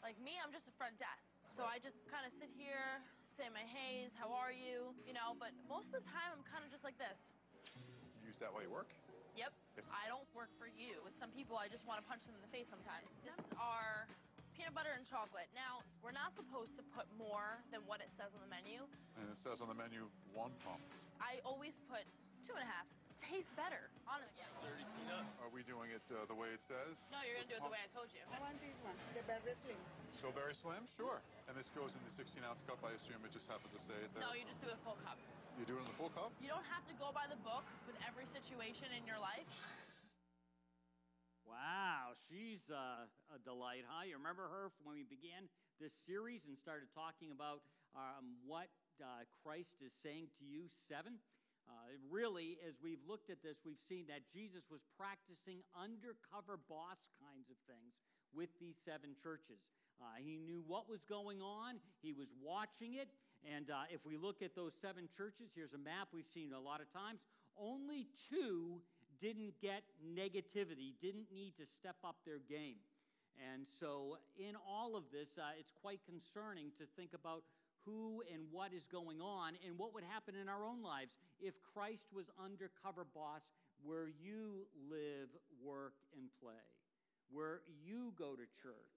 Like me, I'm just a front desk. So I just kind of sit here, say my hays, how are you, you know, but most of the time I'm kind of just like this. You use that while you work? Yep. I don't work for you. With some people, I just want to punch them in the face sometimes. This is our peanut butter and chocolate. Now, we're not supposed to put more than what it says on the menu. And it says on the menu, one pump. I always put two and a half. Tastes better, honestly. Are we doing it uh, the way it says? No, you're gonna do it the way I told you. I want this one, the berry slim. So very slim? Sure. And this goes in the 16 ounce cup, I assume it just happens to say it there? No, you just do a full cup. You do it in the full cup? You don't have to go by the book with every situation in your life. Wow, she's uh, a delight, huh? You remember her when we began this series and started talking about um, what uh, Christ is saying to you? Seven. Uh, really, as we've looked at this, we've seen that Jesus was practicing undercover boss kinds of things with these seven churches. Uh, he knew what was going on, he was watching it. And uh, if we look at those seven churches, here's a map we've seen a lot of times. Only two didn't get negativity, didn't need to step up their game. And so, in all of this, uh, it's quite concerning to think about who and what is going on and what would happen in our own lives if Christ was undercover boss where you live, work, and play, where you go to church.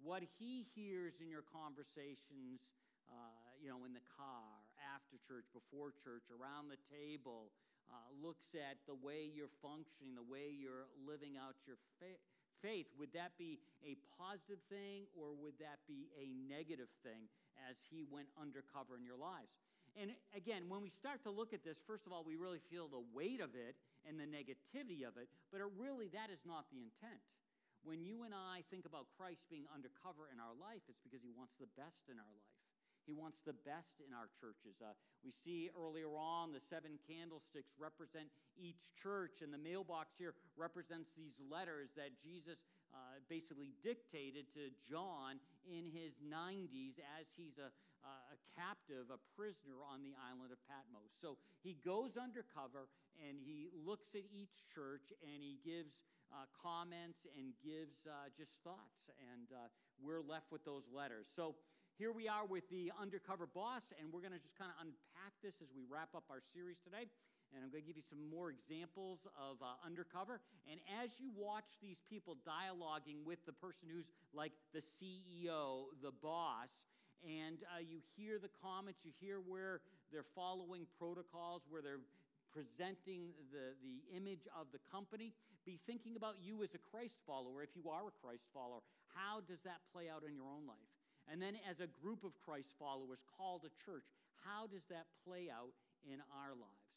What he hears in your conversations, uh, you know, in the car, after church, before church, around the table, uh, looks at the way you're functioning, the way you're living out your faith faith, would that be a positive thing or would that be a negative thing as he went undercover in your lives? And again, when we start to look at this, first of all, we really feel the weight of it and the negativity of it, but it really that is not the intent. When you and I think about Christ being undercover in our life, it's because he wants the best in our life. He wants the best in our churches. Uh, we see earlier on the seven candlesticks represent each church, and the mailbox here represents these letters that Jesus uh, basically dictated to John in his 90s as he's a, a captive, a prisoner on the island of Patmos. So he goes undercover and he looks at each church and he gives uh, comments and gives uh, just thoughts, and uh, we're left with those letters. So here we are with the undercover boss, and we're going to just kind of unpack this as we wrap up our series today. And I'm going to give you some more examples of uh, undercover. And as you watch these people dialoguing with the person who's like the CEO, the boss, and uh, you hear the comments, you hear where they're following protocols, where they're presenting the, the image of the company. Be thinking about you as a Christ follower, if you are a Christ follower. How does that play out in your own life? And then, as a group of Christ followers called a church, how does that play out in our lives?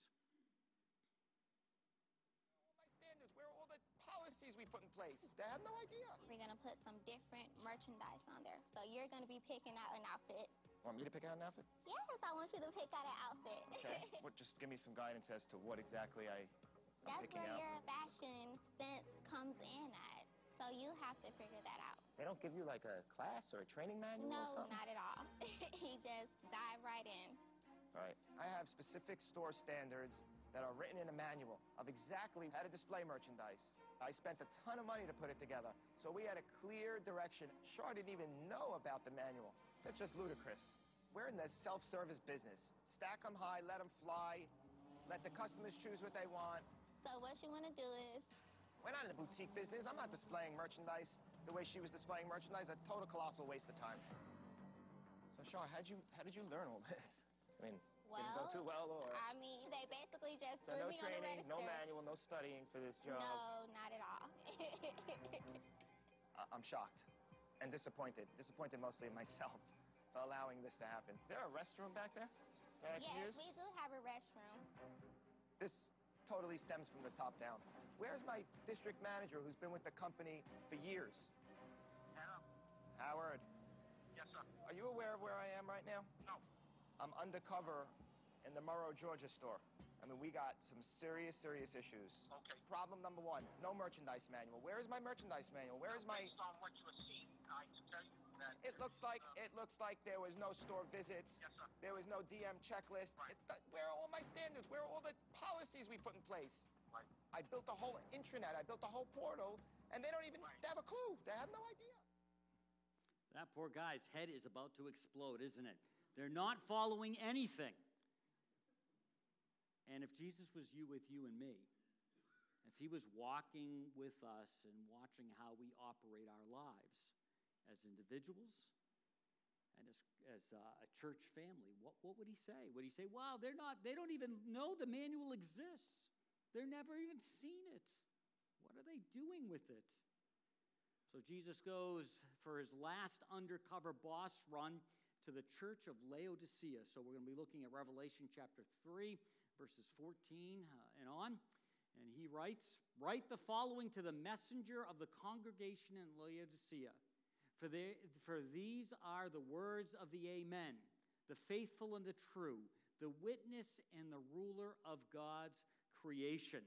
standards? Where are all the policies we put in place? They have no idea. We're gonna put some different merchandise on there. So you're gonna be picking out an outfit. Want me to pick out an outfit? Yes, I want you to pick out an outfit. Okay. what, just give me some guidance as to what exactly I, I'm That's picking where out. your fashion sense comes in at. So you have to figure that out. They don't give you like a class or a training manual or something? No, not at all. he just dive right in. All right. I have specific store standards that are written in a manual of exactly how to display merchandise. I spent a ton of money to put it together, so we had a clear direction. Shaw didn't even know about the manual. That's just ludicrous. We're in the self-service business. Stack them high, let them fly, let the customers choose what they want. So what you want to do is We're not in the boutique business. I'm not displaying merchandise the way she was displaying merchandise. A total colossal waste of time. So, Shaw, how'd you, how did you learn all this? I mean, didn't go too well, or? I mean, they basically just So threw no me on the training, register. no manual, no studying for this job. No, not at all. I- I'm shocked and disappointed. Disappointed mostly in myself for allowing this to happen. Is there a restroom back there that I can yes, we do have a restroom. This totally stems from the top down. Where's my district manager who's been with the company for years? Hello? Howard, Yes, sir. are you aware of where I am right now? No. I'm undercover in the Morrow, Georgia store. I mean, we got some serious, serious issues. Okay. Problem number one, no merchandise manual. Where is my merchandise manual? Where is my... Based on what you have seen, I can tell you that... It looks like it looks like there was no store visits. Yes, sir. There was no DM checklist. Right. It- uh, where are all my standards? Where are all the policies we put in place? Right. I built a whole intranet. I built a whole portal, and they don't even Right. they have a clue. They have no idea. That poor guy's head is about to explode, isn't it? They're not following anything. And if Jesus was you with you and me, if he was walking with us and watching how we operate our lives as individuals and as, as uh, a church family, what, what would he say? Would he say, wow, they're not, they don't even know the manual exists. They're never even seen it. What are they doing with it? So Jesus goes for his last undercover boss run to the church of Laodicea. So we're going to be looking at Revelation chapter 3, verses 14 uh, and on. And he writes, Write the following to the messenger of the congregation in Laodicea. For, for these are the words of the Amen, the faithful and the true, the witness and the ruler of God's creation.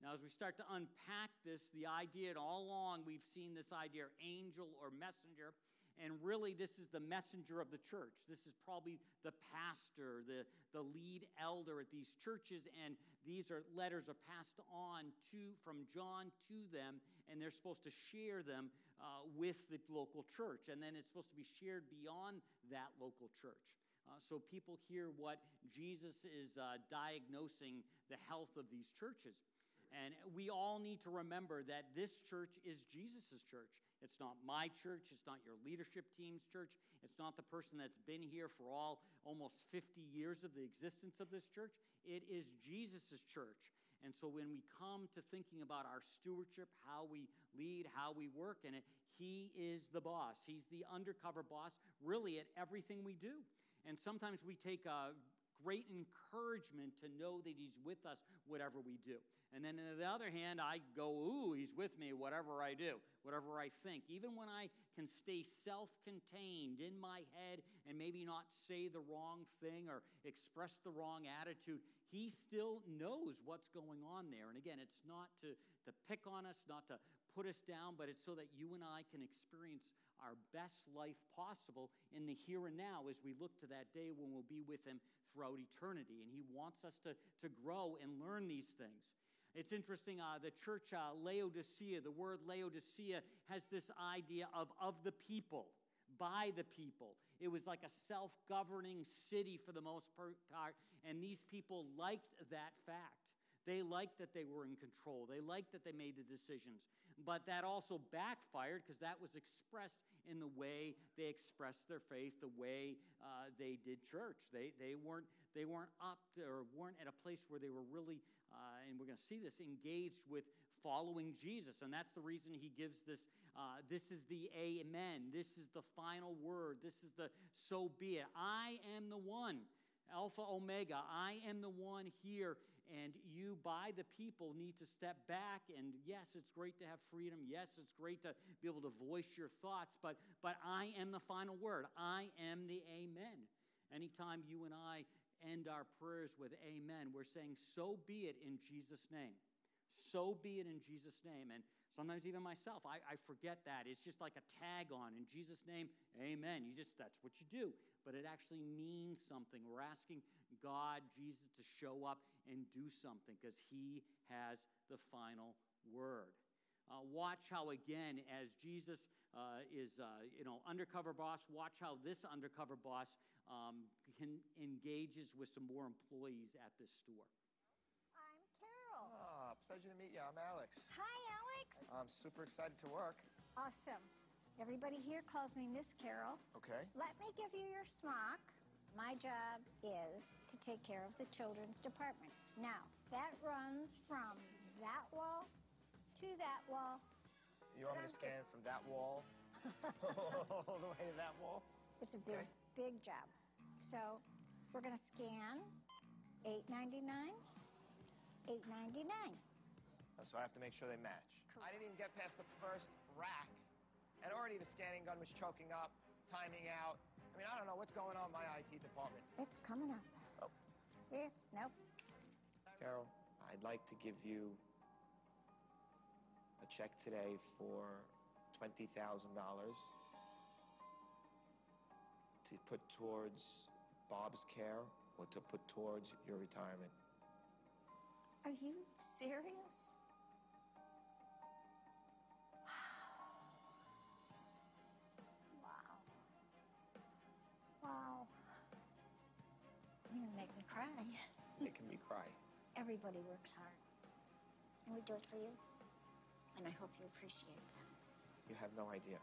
Now, as we start to unpack this, the idea, and all along we've seen this idea of angel or messenger, and really this is the messenger of the church. This is probably the pastor, the, the lead elder at these churches, and these are letters are passed on to from John to them, and they're supposed to share them uh, with the local church, and then it's supposed to be shared beyond that local church. Uh, so people hear what Jesus is uh, diagnosing the health of these churches. And we all need to remember that this church is Jesus' church. It's not my church. It's not your leadership team's church. It's not the person that's been here for all almost 50 years of the existence of this church. It is Jesus' church. And so when we come to thinking about our stewardship, how we lead, how we work in it, he is the boss. He's the undercover boss, really, at everything we do. And sometimes we take a great encouragement to know that he's with us whatever we do. And then on the other hand, I go, ooh, he's with me whatever I do, whatever I think. Even when I can stay self contained in my head and maybe not say the wrong thing or express the wrong attitude, he still knows what's going on there. And again, it's not to, to pick on us, not to put us down, but it's so that you and I can experience our best life possible in the here and now as we look to that day when we'll be with him throughout eternity. And he wants us to, to grow and learn these things. It's interesting, uh, the church uh, Laodicea, the word Laodicea has this idea of of the people, by the people. It was like a self governing city for the most part, and these people liked that fact. They liked that they were in control. They liked that they made the decisions. But that also backfired because that was expressed in the way they expressed their faith, the way uh, they did church. They, they, weren't, they weren't up or weren't at a place where they were really, uh, and we're going to see this, engaged with following Jesus. And that's the reason he gives this. Uh, this is the amen. This is the final word. This is the so be it. I am the one. Alpha Omega, I am the one here and you, by the people, need to step back. And yes, it's great to have freedom. Yes, it's great to be able to voice your thoughts, but, but I am the final word. I am the amen. Anytime you and I end our prayers with amen, we're saying, so be it in Jesus' name. So be it in Jesus' name. And sometimes even myself, I, I forget that. It's just like a tag on. In Jesus' name, amen. You just, that's what you do. But it actually means something. We're asking God, Jesus, to show up and do something because he has the final word. Uh, watch how, again, as Jesus uh, is, uh, you know, undercover boss, watch how this undercover boss um, can, engages with some more employees at this store. I'm Carol. Ah, pleasure to meet you. I'm Alex. Hi, Alex. I'm super excited to work. Awesome. Everybody here calls me Miss Carol. Okay. Let me give you your smock. My job is to take care of the children's department. Now, that runs from that wall to that wall. You want me to scan from that wall all the way to that wall? It's a big, Okay. big job. So we're going to scan 899, 899. Oh, So I have to make sure they match. I didn't even get past the first rack, and already the scanning gun was choking up, timing out. I mean, I don't know what's going on in my IT department. It's coming up. Oh. It's, nope. Carol, I'd like to give you a check today for $20,000 to put towards Bob's care or to put towards your retirement. Are you serious? Making me cry. Everybody works hard. And we do it for you. And I hope you appreciate that. You have no idea.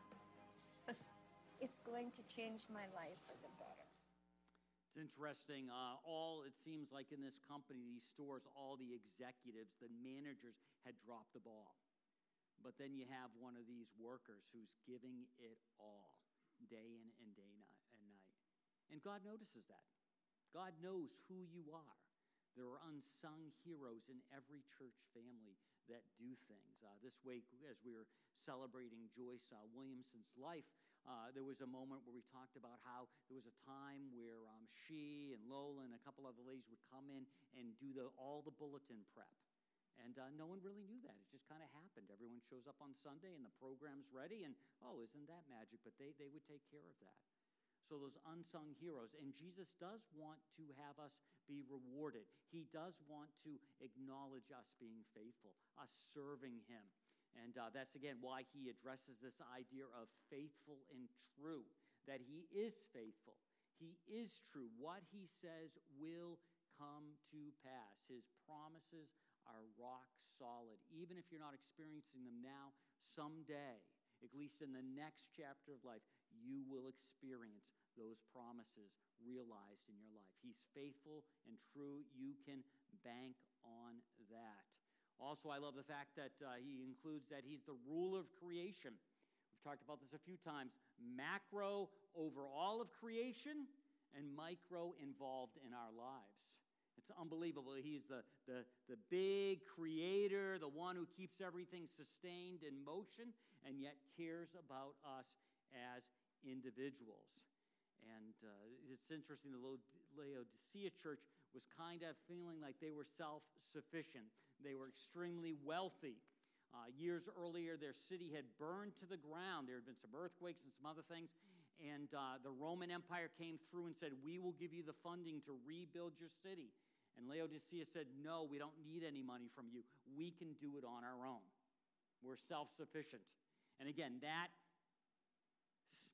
It's going to change my life for the better. It's interesting. Uh, all it seems like in this company, these stores, all the executives, the managers had dropped the ball. But then you have one of these workers who's giving it all day in and day night and night. And God notices that. God knows who you are. There are unsung heroes in every church family that do things. Uh, this week, as we were celebrating Joyce uh, Williamson's life, uh, there was a moment where we talked about how there was a time where um, she and Lola and a couple other ladies would come in and do the, all the bulletin prep. And uh, no one really knew that. It just kind of happened. Everyone shows up on Sunday and the program's ready, and oh, isn't that magic? But they, they would take care of that. So, those unsung heroes. And Jesus does want to have us be rewarded. He does want to acknowledge us being faithful, us serving Him. And uh, that's again why he addresses this idea of faithful and true, that he is faithful. He is true. What he says will come to pass. His promises are rock solid. Even if you're not experiencing them now, someday, at least in the next chapter of life, you will experience those promises realized in your life. He's faithful and true. You can bank on that. Also, I love the fact that uh, he includes that he's the ruler of creation. We've talked about this a few times macro over all of creation and micro involved in our lives. It's unbelievable. He's the, the, the big creator, the one who keeps everything sustained in motion, and yet cares about us as individuals. And uh, it's interesting, the Laodicea church was kind of feeling like they were self sufficient. They were extremely wealthy. Uh, years earlier, their city had burned to the ground. There had been some earthquakes and some other things. And uh, the Roman Empire came through and said, We will give you the funding to rebuild your city. And Laodicea said, No, we don't need any money from you. We can do it on our own. We're self sufficient. And again, that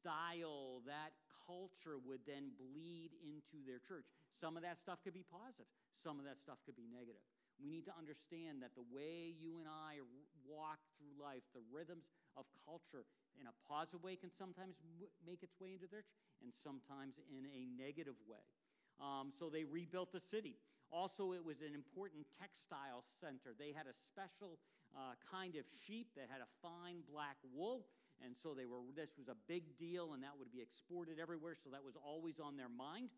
style, that culture would then bleed into their church. Some of that stuff could be positive, some of that stuff could be negative. We need to understand that the way you and I walk through life, the rhythms of culture in a positive way can sometimes make its way into their church and sometimes in a negative way. Um, so they rebuilt the city. Also, it was an important textile center. They had a special uh, kind of sheep that had a fine black wool. And so they were, this was a big deal, and that would be exported everywhere. So that was always on their mind.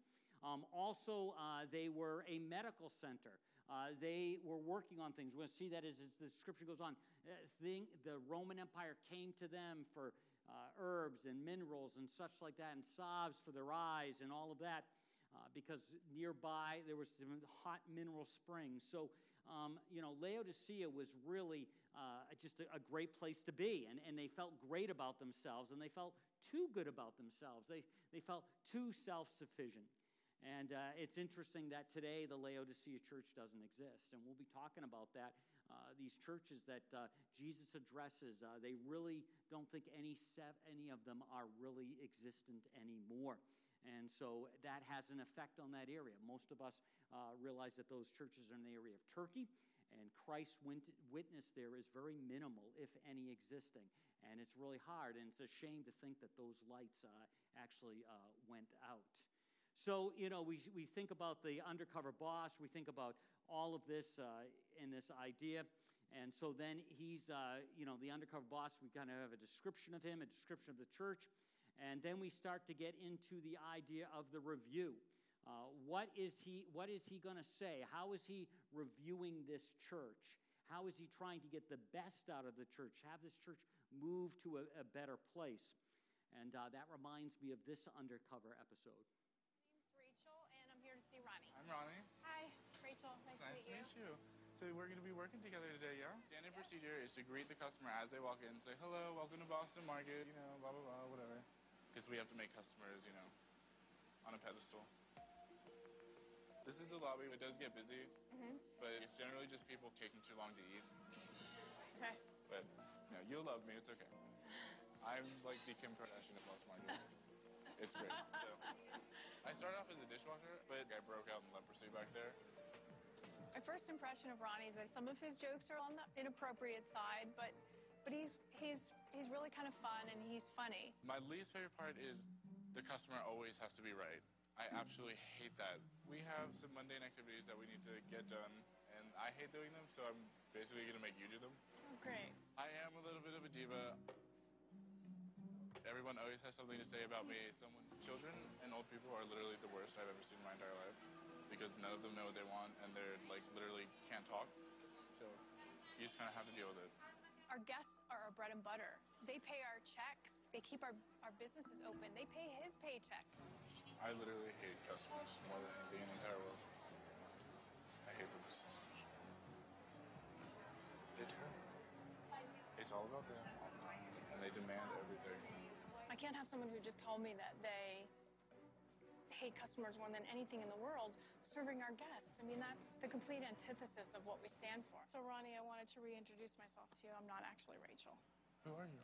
Um, also, uh, they were a medical center. Uh, they were working on things. We're going to see that as, as the scripture goes on. Uh, thing, the Roman Empire came to them for uh, herbs and minerals and such like that, and salves for their eyes and all of that, uh, because nearby there was some hot mineral springs. So, um, you know, Laodicea was really uh, just a, a, great place to be, and, and they felt great about themselves, and they felt too good about themselves. They, they felt too self sufficient. And uh, it's interesting that today the Laodicea church doesn't exist. And we'll be talking about that. Uh, these churches that uh, Jesus addresses, uh, they really don't think any, sev- any of them are really existent anymore. And so that has an effect on that area. Most of us uh, realize that those churches are in the area of Turkey, and Christ's witness there is very minimal, if any, existing. And it's really hard, and it's a shame to think that those lights uh, actually went out. So, you know, we, we think about the undercover boss, we think about all of this uh, in this idea. And so then he's, uh, you know, the undercover boss, we kind of have a description of him, a description of the church. And then we start to get into the idea of the review. Uh, what is he, what is he going to say? How is he reviewing this church? How is he trying to get the best out of the church, have this church move to a, a better place? And uh, that reminds me of this undercover episode My name's Rachel, and I'm here to see Ronnie. I'm Ronnie. Hi, Rachel. Nice, nice to meet you. to meet you. So we're going to be working together today, yeah? Standard procedure is to greet the customer as they walk in, say, hello, welcome to Boston Market, you know, blah, blah, blah, whatever. Because we have to make customers, you know, on a pedestal. This is the lobby. It does get busy, mm-hmm. but it's generally just people taking too long to eat. Okay. But, you know, you'll love me. It's okay. I'm like the Kim Kardashian of Boston Market. it's great. So. I started off as a dishwasher, but I broke out in leprosy back there. My first impression of Ronnie is that some of his jokes are on the inappropriate side, but but he's he's he's really kind of fun and he's funny. My least favorite part is the customer always has to be right. I absolutely hate that. We have some mundane activities that we need to get done, and I hate doing them, so I'm basically going to make you do them. Oh, great. I am a little bit of a diva. Everyone always has something to say about me. Someone, children and old people are literally the worst I've ever seen in my entire life because none of them know what they want and they're like literally can't talk. So you just kind of have to deal with it. Our guests are our bread and butter. They pay our checks. They keep our, our businesses open. They pay his paycheck. I literally hate customers more than anything in the entire world. I hate them so much. They do. It's all about them all the time, and they demand everything. I can't have someone who just told me that they hate customers more than anything in the world serving our guests. I mean, that's the complete antithesis of what we stand for. So, Ronnie, I wanted to reintroduce myself to you. I'm not actually Rachel. Who are you?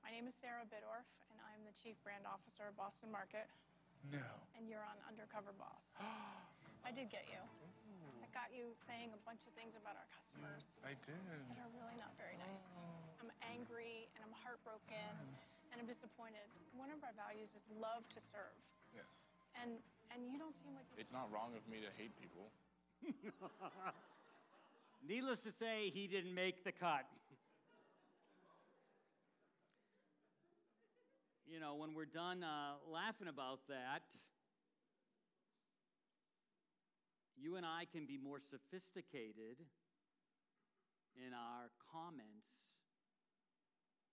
My name is Sarah Bittorf, and I'm the Chief Brand Officer of Boston Market, No. and you're on Undercover Boss. I did get you. I got you saying a bunch of things about our customers I did. that are really not very nice. Oh. I'm angry and I'm heartbroken mm. and I'm disappointed. One of our values is love to serve. Yes. And and you don't seem like It's not wrong of me to hate people. Needless to say, he didn't make the cut. you know, when we're done uh, laughing about that, you and I can be more sophisticated in our comments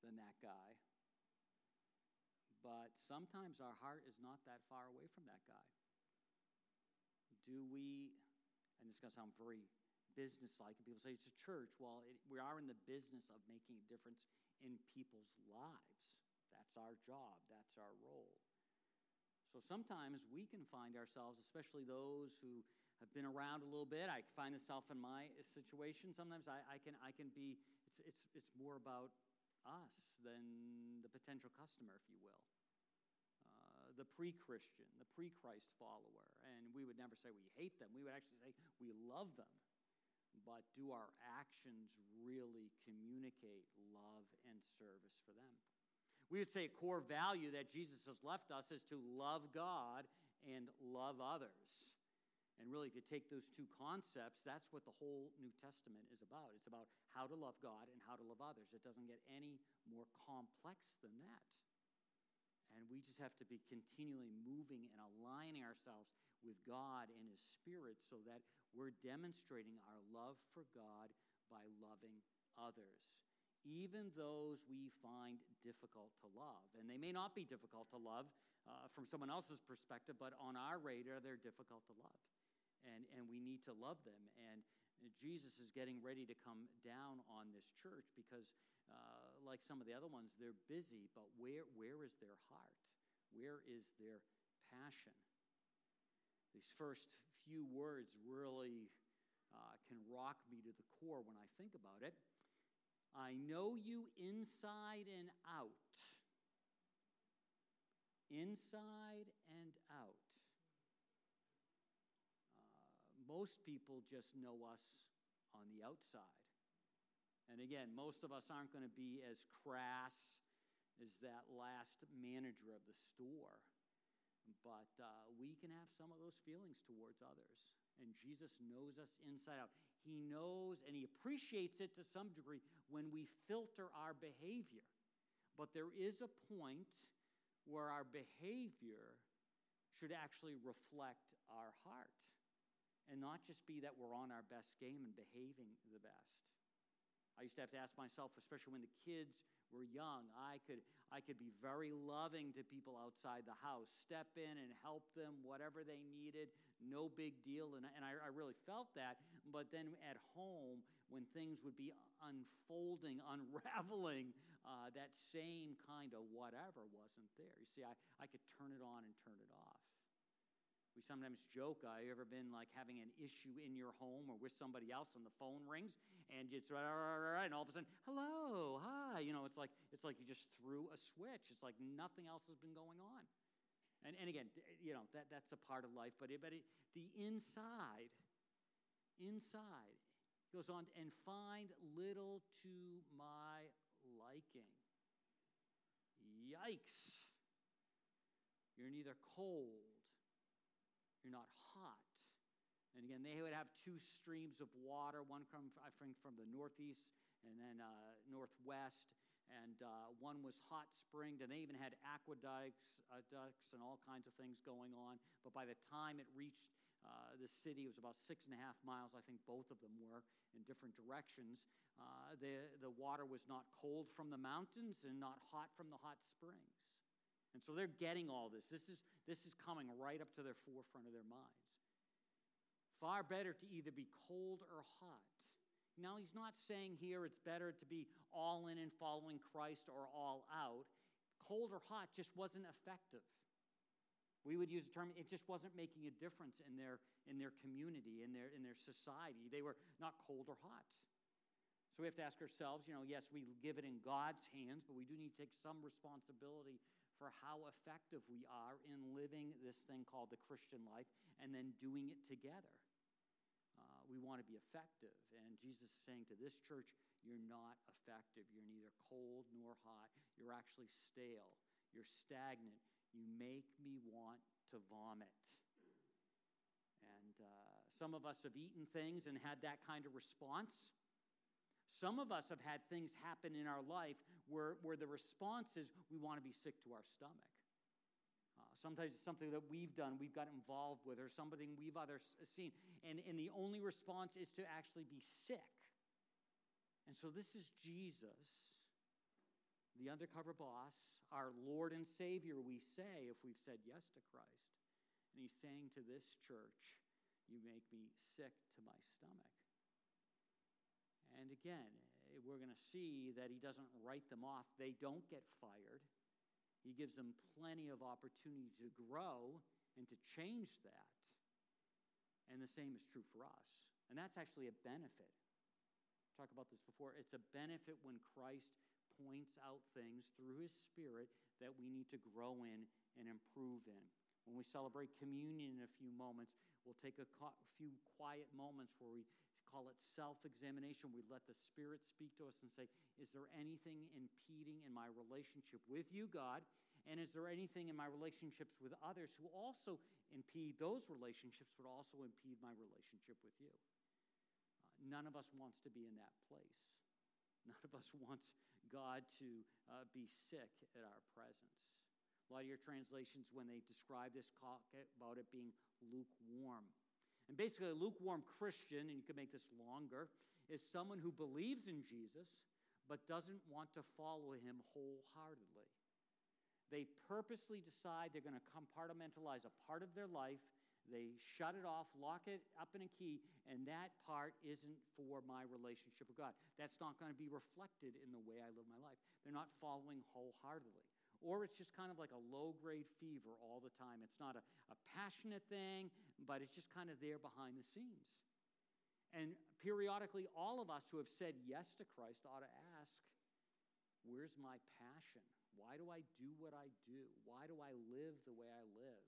than that guy. But sometimes our heart is not that far away from that guy. Do we, and this is going to sound very businesslike, and people say it's a church. Well, it, we are in the business of making a difference in people's lives. That's our job, that's our role. So sometimes we can find ourselves, especially those who have been around a little bit. I find myself in my situation. Sometimes I, I, can, I can be, it's, it's, it's more about us than the potential customer, if you will. The pre Christian, the pre Christ follower. And we would never say we hate them. We would actually say we love them. But do our actions really communicate love and service for them? We would say a core value that Jesus has left us is to love God and love others. And really, if you take those two concepts, that's what the whole New Testament is about. It's about how to love God and how to love others. It doesn't get any more complex than that. And we just have to be continually moving and aligning ourselves with God and His Spirit so that we're demonstrating our love for God by loving others, even those we find difficult to love. And they may not be difficult to love uh, from someone else's perspective, but on our radar, they're difficult to love and, and we need to love them. And Jesus is getting ready to come down on this church because, like some of the other ones, they're busy, but where, where is their heart? Where is their passion? These first few words really uh, can rock me to the core when I think about it. I know you inside and out. Inside and out most people just know us on the outside. And again, most of us aren't going to be as crass as that last manager of the store. But uh, we can have some of those feelings towards others. And Jesus knows us inside out. He knows and He appreciates it to some degree when we filter our behavior. But there is a point where our behavior should actually reflect our heart and not just be that we're on our best game and behaving the best. I used to have to ask myself, especially when the kids were young, I could, I could be very loving to people outside the house, step in and help them, whatever they needed, no big deal. And, and I, I really felt that. But then at home, when things would be unfolding, unraveling, uh, that same kind of whatever wasn't there. You see, I, I could turn it on and turn it off. We sometimes joke, uh, you ever been like having an issue in your home or with somebody else and the phone rings and it's and all of a sudden, hello, hi. You know, it's like it's like you just threw a switch. It's like nothing else has been going on. And, and again, you know, that, that's a part of life, but, it, but it, the inside inside. Goes on, and find little to my liking. Yikes. You're neither cold, you're not hot. And again, they would have two streams of water, one from, I think, from the northeast and then uh, northwest. And uh, one was hot springed, and they even had aqueducts uh, ducts and all kinds of things going on. But by the time it reached uh, the city, it was about six and a half miles, I think both of them were, in different directions. Uh, the, the water was not cold from the mountains and not hot from the hot springs. And so they're getting all this. This is, this is coming right up to their forefront of their minds. Far better to either be cold or hot. Now, he's not saying here it's better to be all in and following Christ or all out. Cold or hot just wasn't effective. We would use the term, it just wasn't making a difference in their, in their community, in their, in their society. They were not cold or hot. So we have to ask ourselves, you know, yes, we give it in God's hands, but we do need to take some responsibility for how effective we are in living this thing called the Christian life and then doing it together. Uh, we want to be effective. And Jesus is saying to this church, you're not effective. You're neither cold nor hot. You're actually stale. You're stagnant. You make me want to vomit. And uh, some of us have eaten things and had that kind of response. Some of us have had things happen in our life where, where the response is we want to be sick to our stomach. Uh, sometimes it's something that we've done, we've got involved with, or something we've others seen. And, and the only response is to actually be sick. And so this is Jesus, the undercover boss, our Lord and Savior, we say, if we've said yes to Christ. And he's saying to this church, You make me sick to my stomach. And again, we're going to see that he doesn't write them off. They don't get fired. He gives them plenty of opportunity to grow and to change that. And the same is true for us. And that's actually a benefit. Talk about this before. It's a benefit when Christ points out things through his spirit that we need to grow in and improve in. When we celebrate communion in a few moments, we'll take a few quiet moments where we call it self examination. We let the Spirit speak to us and say, Is there anything impeding in my relationship with you, God? And is there anything in my relationships with others who also impede those relationships, but also impede my relationship with you? Uh, none of us wants to be in that place. None of us wants God to uh, be sick at our presence. A lot of your translations, when they describe this, talk about it being lukewarm. And basically, a lukewarm Christian, and you can make this longer, is someone who believes in Jesus but doesn't want to follow him wholeheartedly. They purposely decide they're going to compartmentalize a part of their life. They shut it off, lock it up in a key, and that part isn't for my relationship with God. That's not going to be reflected in the way I live my life. They're not following wholeheartedly or it's just kind of like a low grade fever all the time. It's not a, a passionate thing, but it's just kind of there behind the scenes. And periodically, all of us who have said yes to Christ ought to ask, Where's my passion? Why do I do what I do? Why do I live the way I live?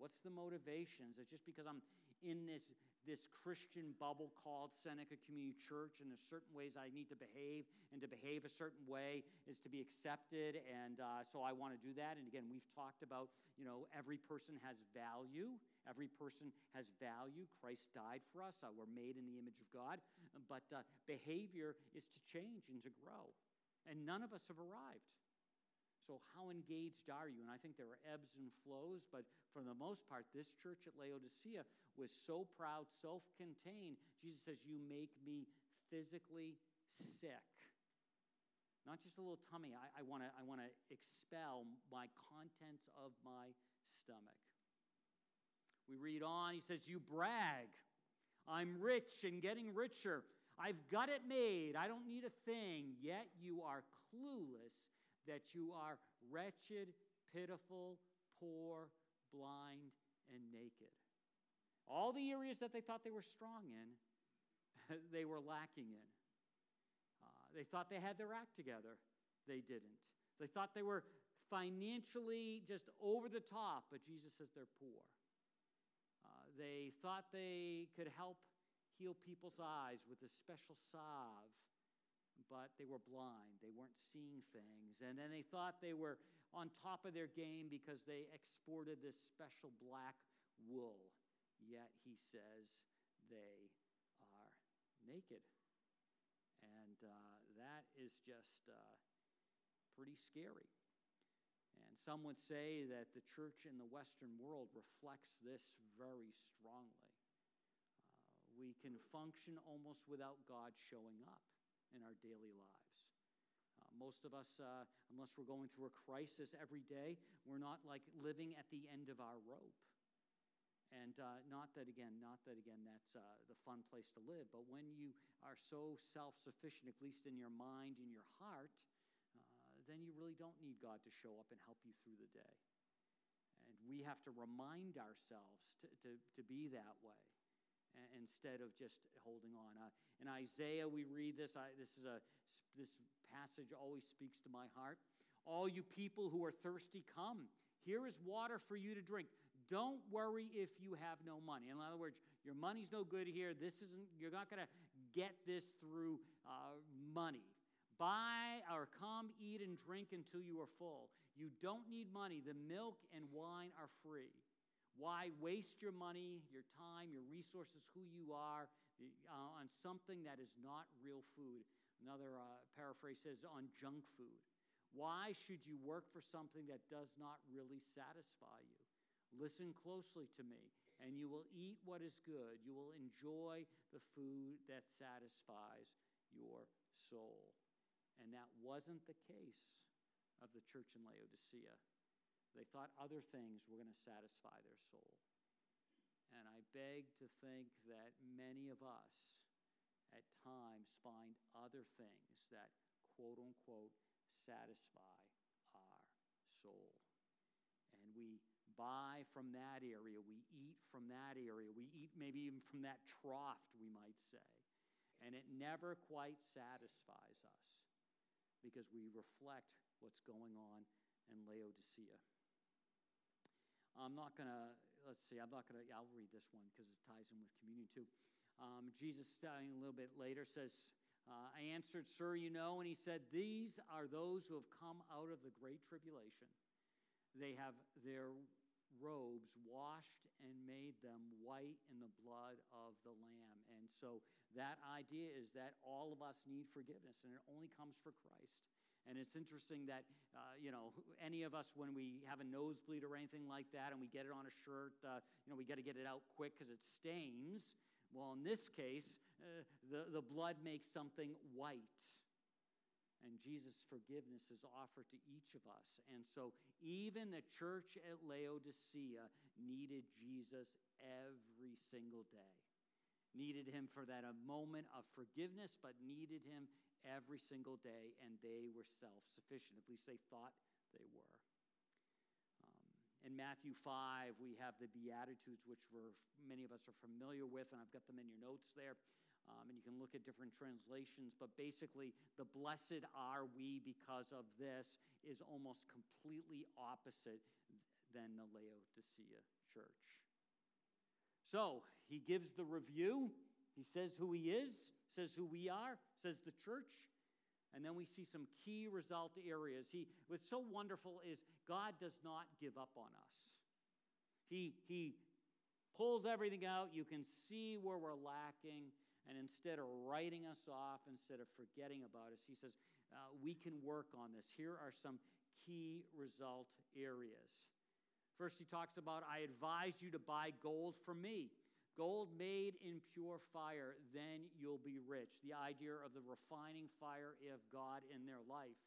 What's the motivations? Is it just because I'm in this, this Christian bubble called Seneca Community Church, and there's certain ways I need to behave, and to behave a certain way is to be accepted, and uh, so I want to do that. And again, we've talked about, you know, every person has value. Every person has value. Christ died for us. Uh, we're made in the image of God. But uh, behavior is to change and to grow. And none of us have arrived. So, how engaged are you? And I think there are ebbs and flows, but for the most part, this church at Laodicea was so proud, self contained. Jesus says, You make me physically sick. Not just a little tummy. I, I want to I wanna expel my contents of my stomach. We read on, he says, You brag. I'm rich and getting richer. I've got it made. I don't need a thing. Yet you are clueless that you are wretched, pitiful, poor, blind, and naked. All the areas that they thought they were strong in, they were lacking in. Uh, they thought they had their act together. They didn't. They thought they were financially just over the top, but Jesus says they're poor. Uh, they thought they could help heal people's eyes with a special salve, but they were blind. They weren't seeing things. And then they thought they were on top of their game because they exported this special black wool. Yet he says they are naked. And uh, that is just uh, pretty scary. And some would say that the church in the Western world reflects this very strongly. Uh, we can function almost without God showing up in our daily lives. Uh, most of us, uh, unless we're going through a crisis every day, we're not like living at the end of our rope. And uh, not that, again, not that, again, that's uh, the fun place to live, but when you are so self sufficient, at least in your mind, in your heart, uh, then you really don't need God to show up and help you through the day. And we have to remind ourselves to, to, to be that way instead of just holding on. Uh, in Isaiah, we read this. I, this is a this passage always speaks to my heart. All you people who are thirsty, come. Here is water for you to drink. Don't worry if you have no money. In other words, your money's no good here. This isn't. You're not going to get this through uh, money. Buy or come eat and drink until you are full. You don't need money. The milk and wine are free. Why waste your money, your time, your resources, who you are, uh, on something that is not real food? Another uh, paraphrase says on junk food. Why should you work for something that does not really satisfy you? Listen closely to me, and you will eat what is good. You will enjoy the food that satisfies your soul. And that wasn't the case of the church in Laodicea. They thought other things were going to satisfy their soul. And I beg to think that many of us at times find other things that quote unquote satisfy our soul. And we buy from that area, we eat from that area, we eat maybe even from that trough, we might say. And it never quite satisfies us because we reflect what's going on in Laodicea. I'm not going to, let's see, I'm not going to, I'll read this one because it ties in with communion too. Um, Jesus, starting a little bit later, says, uh, I answered, Sir, you know. And he said, These are those who have come out of the great tribulation. They have their robes washed and made them white in the blood of the Lamb. And so that idea is that all of us need forgiveness, and it only comes for Christ. And it's interesting that, uh, you know, any of us, when we have a nosebleed or anything like that, and we get it on a shirt, uh, you know, we got to get it out quick because it stains. Well, in this case, uh, the, the blood makes something white. And Jesus' forgiveness is offered to each of us. And so, even the church at Laodicea needed Jesus every single day. Needed him for that a moment of forgiveness, but needed him every single day, and they were self sufficient. At least they thought they were. Um, in Matthew 5, we have the Beatitudes, which we're, many of us are familiar with, and I've got them in your notes there. Um, and you can look at different translations, but basically, the blessed are we because of this is almost completely opposite than the Laodicea church. So he gives the review, he says who he is, says who we are, says the church. And then we see some key result areas. He, what's so wonderful is God does not give up on us. He, he pulls everything out. You can see where we're lacking. And instead of writing us off, instead of forgetting about us, he says, uh, we can work on this. Here are some key result areas. First, he talks about, I advise you to buy gold from me. Gold made in pure fire, then you'll be rich. The idea of the refining fire of God in their life.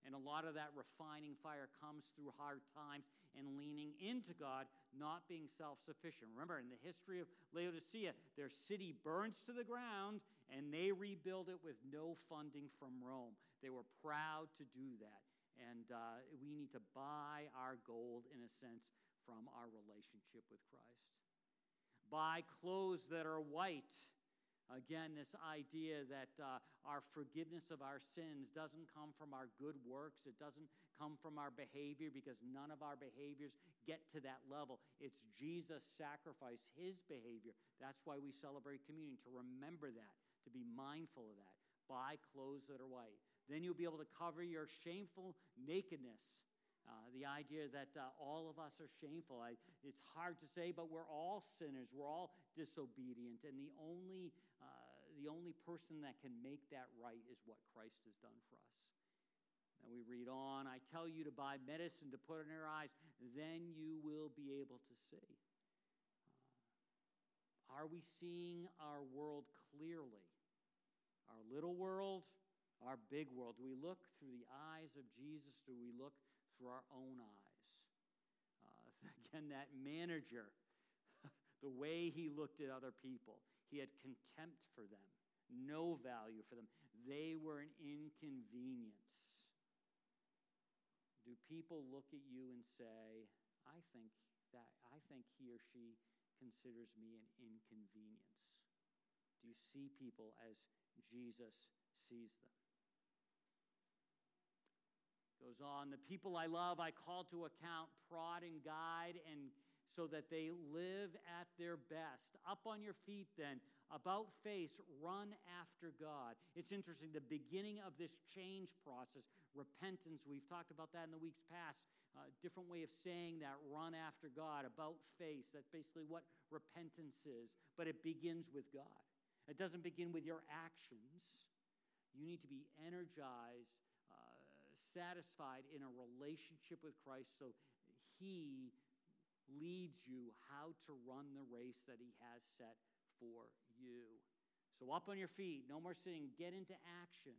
And a lot of that refining fire comes through hard times and leaning into God, not being self sufficient. Remember, in the history of Laodicea, their city burns to the ground and they rebuild it with no funding from Rome. They were proud to do that. And uh, we need to buy our gold, in a sense, from our relationship with Christ. Buy clothes that are white. Again, this idea that uh, our forgiveness of our sins doesn't come from our good works. It doesn't come from our behavior because none of our behaviors get to that level. It's Jesus' sacrifice, his behavior. That's why we celebrate communion, to remember that, to be mindful of that. Buy clothes that are white. Then you'll be able to cover your shameful nakedness. Uh, the idea that uh, all of us are shameful. I, it's hard to say, but we're all sinners. We're all disobedient. And the only, uh, the only person that can make that right is what Christ has done for us. And we read on I tell you to buy medicine to put in your eyes, then you will be able to see. Uh, are we seeing our world clearly? Our little world, our big world? Do we look through the eyes of Jesus? Do we look our own eyes? Uh, again, that manager, the way he looked at other people, he had contempt for them, no value for them. They were an inconvenience. Do people look at you and say, I think that I think he or she considers me an inconvenience? Do you see people as Jesus sees them? Goes on, the people I love, I call to account, prod and guide, and so that they live at their best. Up on your feet, then, about face, run after God. It's interesting, the beginning of this change process, repentance, we've talked about that in the weeks past. Uh, different way of saying that, run after God, about face. That's basically what repentance is. But it begins with God. It doesn't begin with your actions. You need to be energized satisfied in a relationship with Christ so He leads you how to run the race that He has set for you. So, up on your feet, no more sitting, get into action.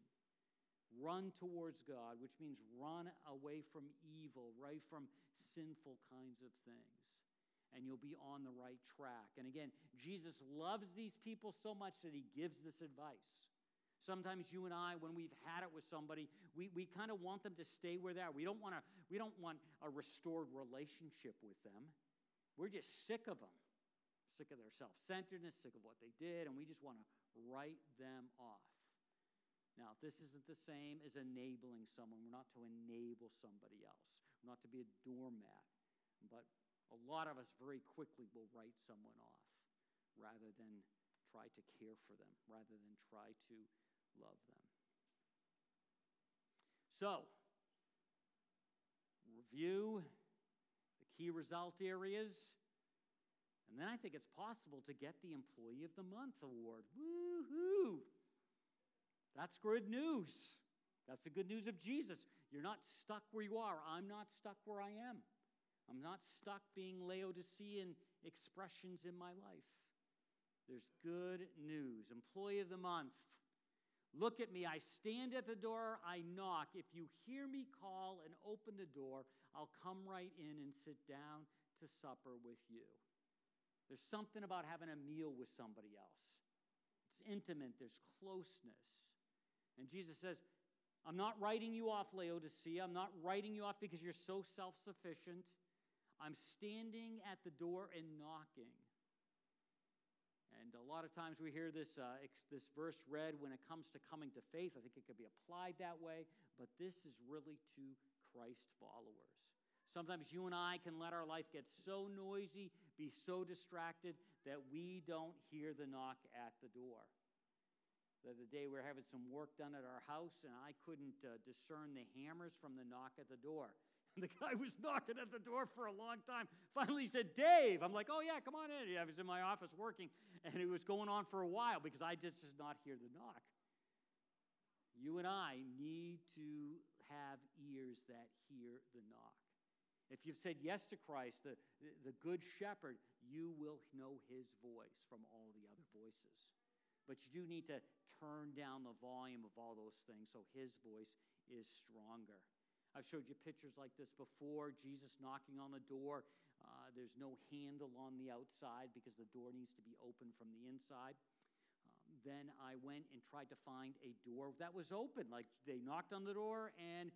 Run towards God, which means run away from evil, right from sinful kinds of things. And you'll be on the right track. And again, Jesus loves these people so much that he gives this advice. Sometimes you and I, when we've had it with somebody, we, we kind of want them to stay where they are. We don't, want to, we don't want a restored relationship with them. We're just sick of them, sick of their self centeredness, sick of what they did, and we just want to write them off. Now, this isn't the same as enabling someone. We're not to enable somebody else, we're not to be a doormat. But a lot of us very quickly will write someone off rather than try to care for them, rather than try to love them. So, review the key result areas. And then I think it's possible to get the Employee of the Month award. Woohoo! That's good news. That's the good news of Jesus. You're not stuck where you are. I'm not stuck where I am. I'm not stuck being Laodicean expressions in my life. There's good news. Employee of the Month. Look at me. I stand at the door. I knock. If you hear me call and open the door, I'll come right in and sit down to supper with you. There's something about having a meal with somebody else. It's intimate, there's closeness. And Jesus says, I'm not writing you off, Laodicea. I'm not writing you off because you're so self sufficient. I'm standing at the door and knocking. And a lot of times we hear this, uh, ex- this verse read when it comes to coming to faith. I think it could be applied that way, but this is really to Christ followers. Sometimes you and I can let our life get so noisy, be so distracted, that we don't hear the knock at the door. The other day we were having some work done at our house, and I couldn't uh, discern the hammers from the knock at the door. The guy was knocking at the door for a long time. Finally, he said, Dave. I'm like, oh, yeah, come on in. I was in my office working, and it was going on for a while because I just did not hear the knock. You and I need to have ears that hear the knock. If you've said yes to Christ, the, the good shepherd, you will know his voice from all the other voices. But you do need to turn down the volume of all those things so his voice is stronger. I've showed you pictures like this before Jesus knocking on the door. Uh, there's no handle on the outside because the door needs to be open from the inside. Um, then I went and tried to find a door that was open. Like they knocked on the door and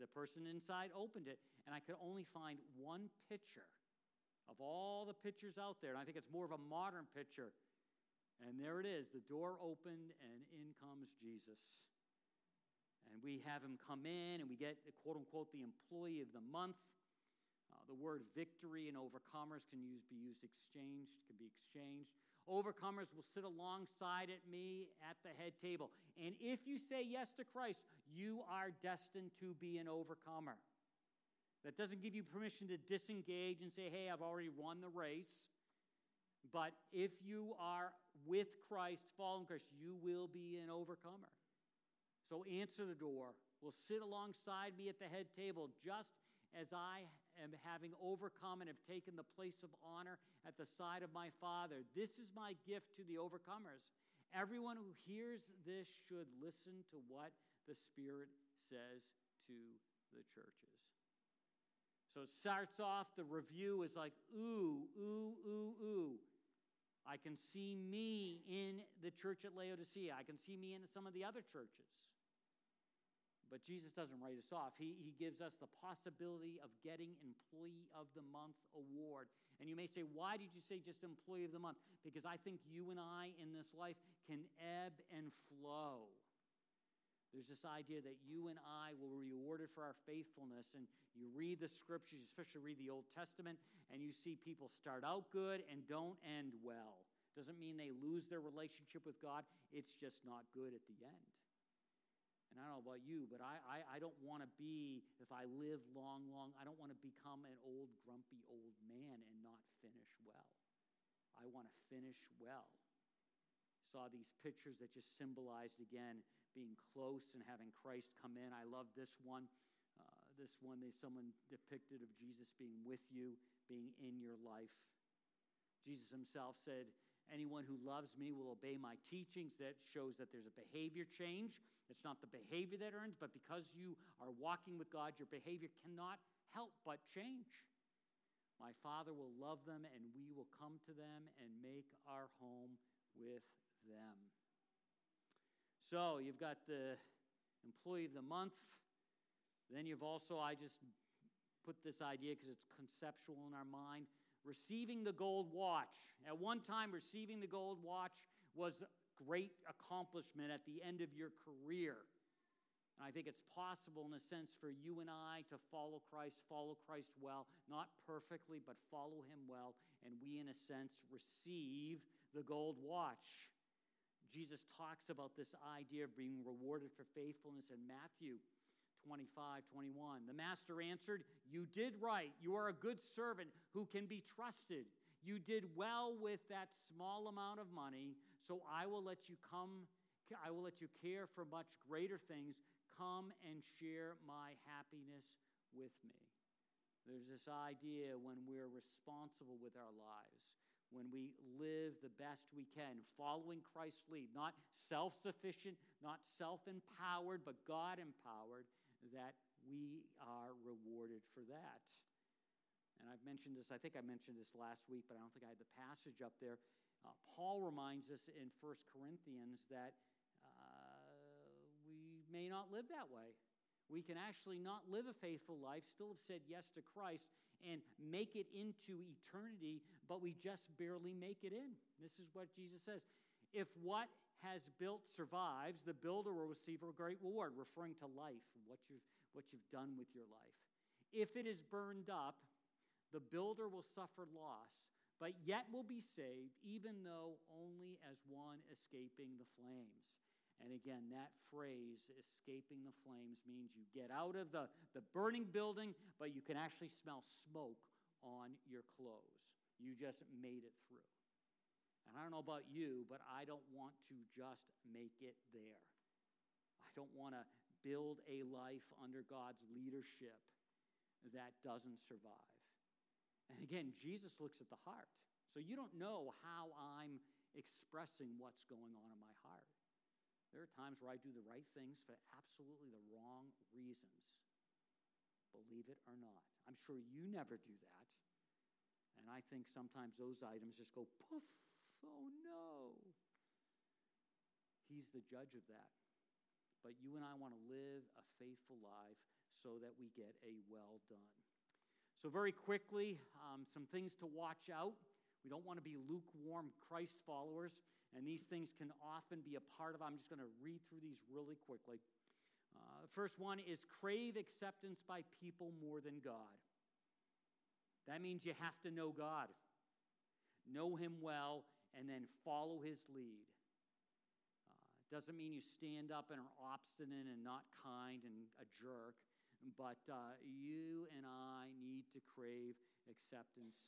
the person inside opened it. And I could only find one picture of all the pictures out there. And I think it's more of a modern picture. And there it is. The door opened, and in comes Jesus. And we have him come in, and we get, quote unquote, the employee of the month. Uh, the word victory and overcomers can use, be used exchanged, can be exchanged. Overcomers will sit alongside at me at the head table. And if you say yes to Christ, you are destined to be an overcomer. That doesn't give you permission to disengage and say, hey, I've already won the race. But if you are with Christ, following Christ, you will be an overcomer. So answer the door. Will sit alongside me at the head table, just as I am having overcome and have taken the place of honor at the side of my Father. This is my gift to the overcomers. Everyone who hears this should listen to what the Spirit says to the churches. So it starts off, the review is like, ooh, ooh, ooh, ooh. I can see me in the church at Laodicea. I can see me in some of the other churches. But Jesus doesn't write us off. He, he gives us the possibility of getting Employee of the Month award. And you may say, why did you say just Employee of the Month? Because I think you and I in this life can ebb and flow. There's this idea that you and I will be rewarded for our faithfulness. And you read the scriptures, especially read the Old Testament, and you see people start out good and don't end well. Doesn't mean they lose their relationship with God, it's just not good at the end. And I don't know about you, but I, I, I don't want to be, if I live long, long, I don't want to become an old, grumpy old man and not finish well. I want to finish well. Saw these pictures that just symbolized, again, being close and having Christ come in. I love this one. Uh, this one, they someone depicted of Jesus being with you, being in your life. Jesus himself said, Anyone who loves me will obey my teachings. That shows that there's a behavior change. It's not the behavior that earns, but because you are walking with God, your behavior cannot help but change. My Father will love them, and we will come to them and make our home with them. So you've got the employee of the month. Then you've also, I just put this idea because it's conceptual in our mind, receiving the gold watch. At one time, receiving the gold watch was a great accomplishment at the end of your career. And I think it's possible, in a sense, for you and I to follow Christ, follow Christ well, not perfectly, but follow him well, and we, in a sense, receive the gold watch. Jesus talks about this idea of being rewarded for faithfulness in Matthew 25, 21. The master answered, You did right. You are a good servant who can be trusted. You did well with that small amount of money, so I will let you come, I will let you care for much greater things. Come and share my happiness with me. There's this idea when we're responsible with our lives when we live the best we can, following Christ's lead, not self sufficient, not self empowered, but God empowered, that we are rewarded for that. And I've mentioned this, I think I mentioned this last week, but I don't think I had the passage up there. Uh, Paul reminds us in 1 Corinthians that uh, we may not live that way. We can actually not live a faithful life, still have said yes to Christ, and make it into eternity, but we just barely make it in. This is what Jesus says. If what has built survives, the builder will receive a great reward, referring to life, what you've, what you've done with your life. If it is burned up, the builder will suffer loss, but yet will be saved, even though only as one escaping the flames. And again, that phrase, escaping the flames, means you get out of the, the burning building, but you can actually smell smoke on your clothes. You just made it through. And I don't know about you, but I don't want to just make it there. I don't want to build a life under God's leadership that doesn't survive. And again, Jesus looks at the heart. So you don't know how I'm expressing what's going on in my heart. There are times where I do the right things for absolutely the wrong reasons. Believe it or not. I'm sure you never do that. And I think sometimes those items just go poof. Oh no. He's the judge of that. But you and I want to live a faithful life so that we get a well done. So, very quickly, um, some things to watch out. We don't want to be lukewarm Christ followers. And these things can often be a part of, I'm just going to read through these really quickly. Uh, first one is crave acceptance by people more than God. That means you have to know God, know Him well, and then follow His lead. Uh, doesn't mean you stand up and are obstinate and not kind and a jerk, but uh, you and I need to crave acceptance,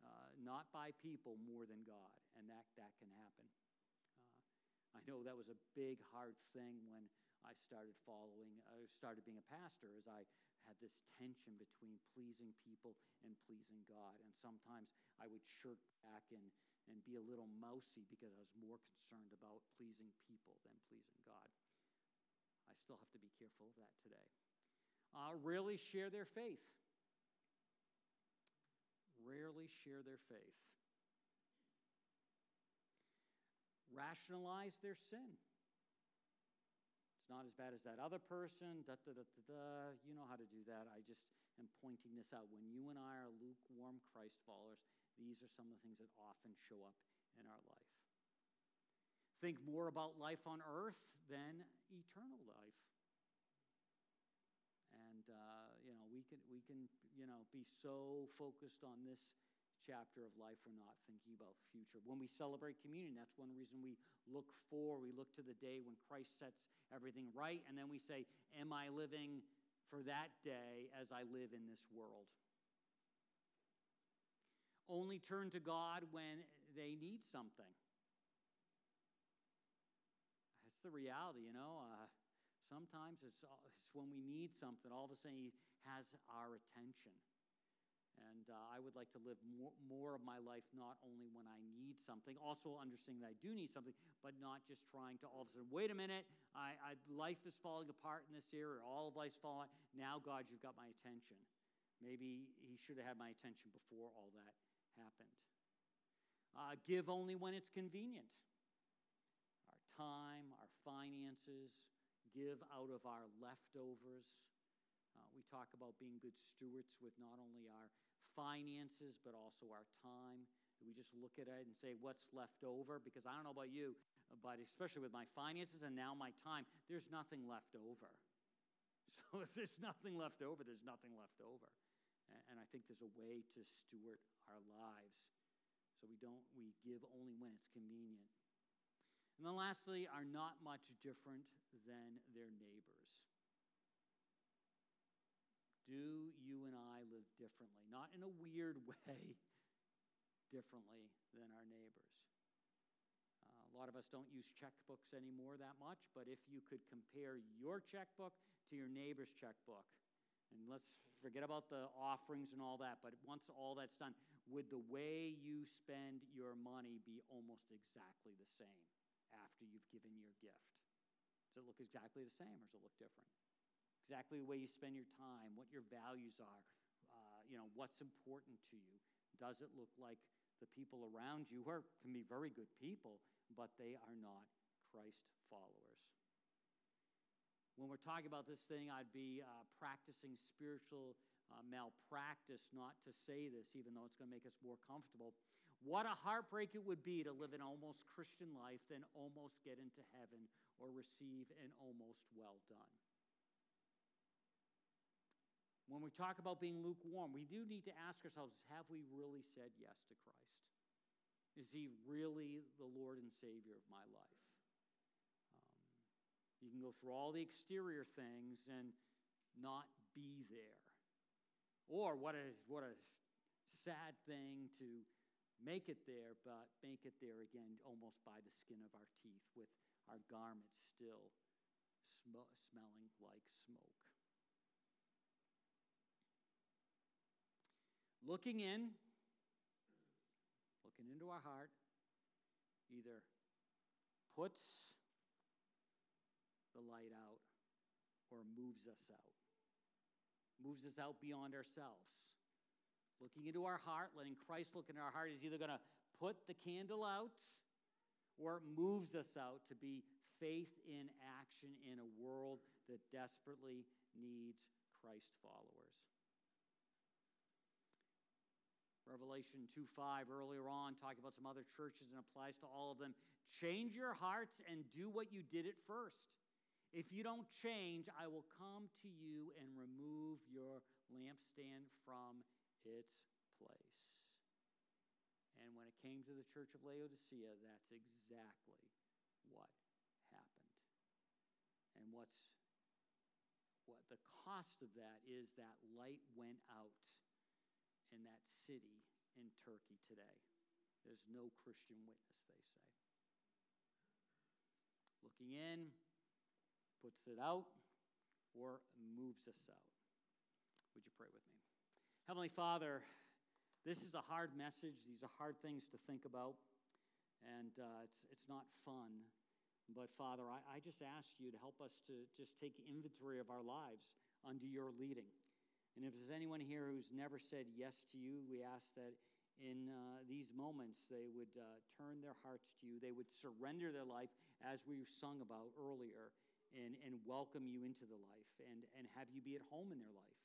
uh, not by people more than God, and that, that can happen. Uh, I know that was a big, hard thing when I started following, I started being a pastor, as I had this tension between pleasing people and pleasing God. And sometimes I would shirk back and, and be a little mousy because I was more concerned about pleasing people than pleasing God. I still have to be careful of that today. Uh, rarely share their faith. Rarely share their faith. Rationalize their sin. It's not as bad as that other person. Da, da, da, da, da. You know how to do that. I just am pointing this out. When you and I are lukewarm Christ followers, these are some of the things that often show up in our life. Think more about life on earth than eternal life. And, uh, you know, we can, we can, you know, be so focused on this chapter of life, we're not thinking about future. When we celebrate communion, that's one reason we look for, we look to the day when Christ sets everything right, and then we say, Am I living for that day as I live in this world? Only turn to God when they need something. That's the reality, you know. Uh, sometimes it's, it's when we need something, all of a sudden He has our attention. And uh, I would like to live more, more, of my life not only when I need something, also understanding that I do need something, but not just trying to all of a sudden, wait a minute, I, I, life is falling apart in this area, all of life's falling. Now, God, you've got my attention. Maybe He should have had my attention before all that happened. Uh, give only when it's convenient. Our time, our finances, give out of our leftovers. Uh, we talk about being good stewards with not only our finances, but also our time. We just look at it and say, what's left over? Because I don't know about you, but especially with my finances and now my time, there's nothing left over. So if there's nothing left over, there's nothing left over. And I think there's a way to steward our lives so we don't we give only when it's convenient. And then lastly, are not much different than their neighbors do you and I live differently? Not in a weird way, differently than our neighbors. Uh, a lot of us don't use checkbooks anymore that much, but if you could compare your checkbook to your neighbor's checkbook, and let's forget about the offerings and all that, but once all that's done, would the way you spend your money be almost exactly the same after you've given your gift? Does it look exactly the same or does it look different? exactly the way you spend your time, what your values are, uh, you know, what's important to you. Does it look like the people around you who are, can be very good people, but they are not Christ followers? When we're talking about this thing, I'd be uh, practicing spiritual uh, malpractice not to say this, even though it's going to make us more comfortable. What a heartbreak it would be to live an almost Christian life, then almost get into heaven or receive an almost well done. When we talk about being lukewarm, we do need to ask ourselves have we really said yes to Christ? Is he really the Lord and Savior of my life? You can go through all the exterior things and not be there. Or what a, what a sad thing to make it there, but make it there again almost by the skin of our teeth with our garments still sm- smelling like smoke. looking in, looking into our heart, either puts the light out or moves us out. Moves us out beyond ourselves. Looking into our heart, letting Christ look into our heart is either going to put the candle out or it moves us out to be faith in action in a world that desperately needs Christ followers. Revelation 2 5 earlier on, talking about some other churches and applies to all of them. Change your hearts and do what you did at first. If you don't change, I will come to you and remove your lampstand from its place. And when it came to the church of Laodicea, that's exactly what happened. And what's what the cost of that is that light went out in that city in Turkey today. There's no Christian witness, they say. Looking in, puts it out, or moves us out. Would you pray with me? Heavenly Father, this is a hard message. These are hard things to think about, and uh, it's, it's not fun. But Father, I, I just ask you to help us to just take inventory of our lives under your leading. And if there's anyone here who's never said yes to you, we ask that in uh, these moments they would uh, turn their hearts to you. They would surrender their life, as we sung about earlier, and, and welcome you into the life and, and have you be at home in their life.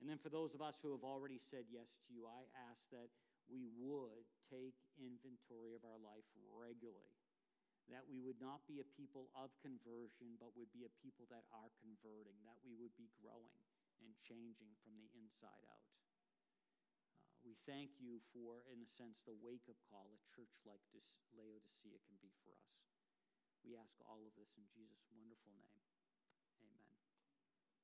And then for those of us who have already said yes to you, I ask that we would take inventory of our life regularly that we would not be a people of conversion, but would be a people that are converting, that we would be growing and changing from the inside out. Uh, we thank you for, in a sense, the wake up call a church like Laodicea can be for us. We ask all of this in Jesus' wonderful name.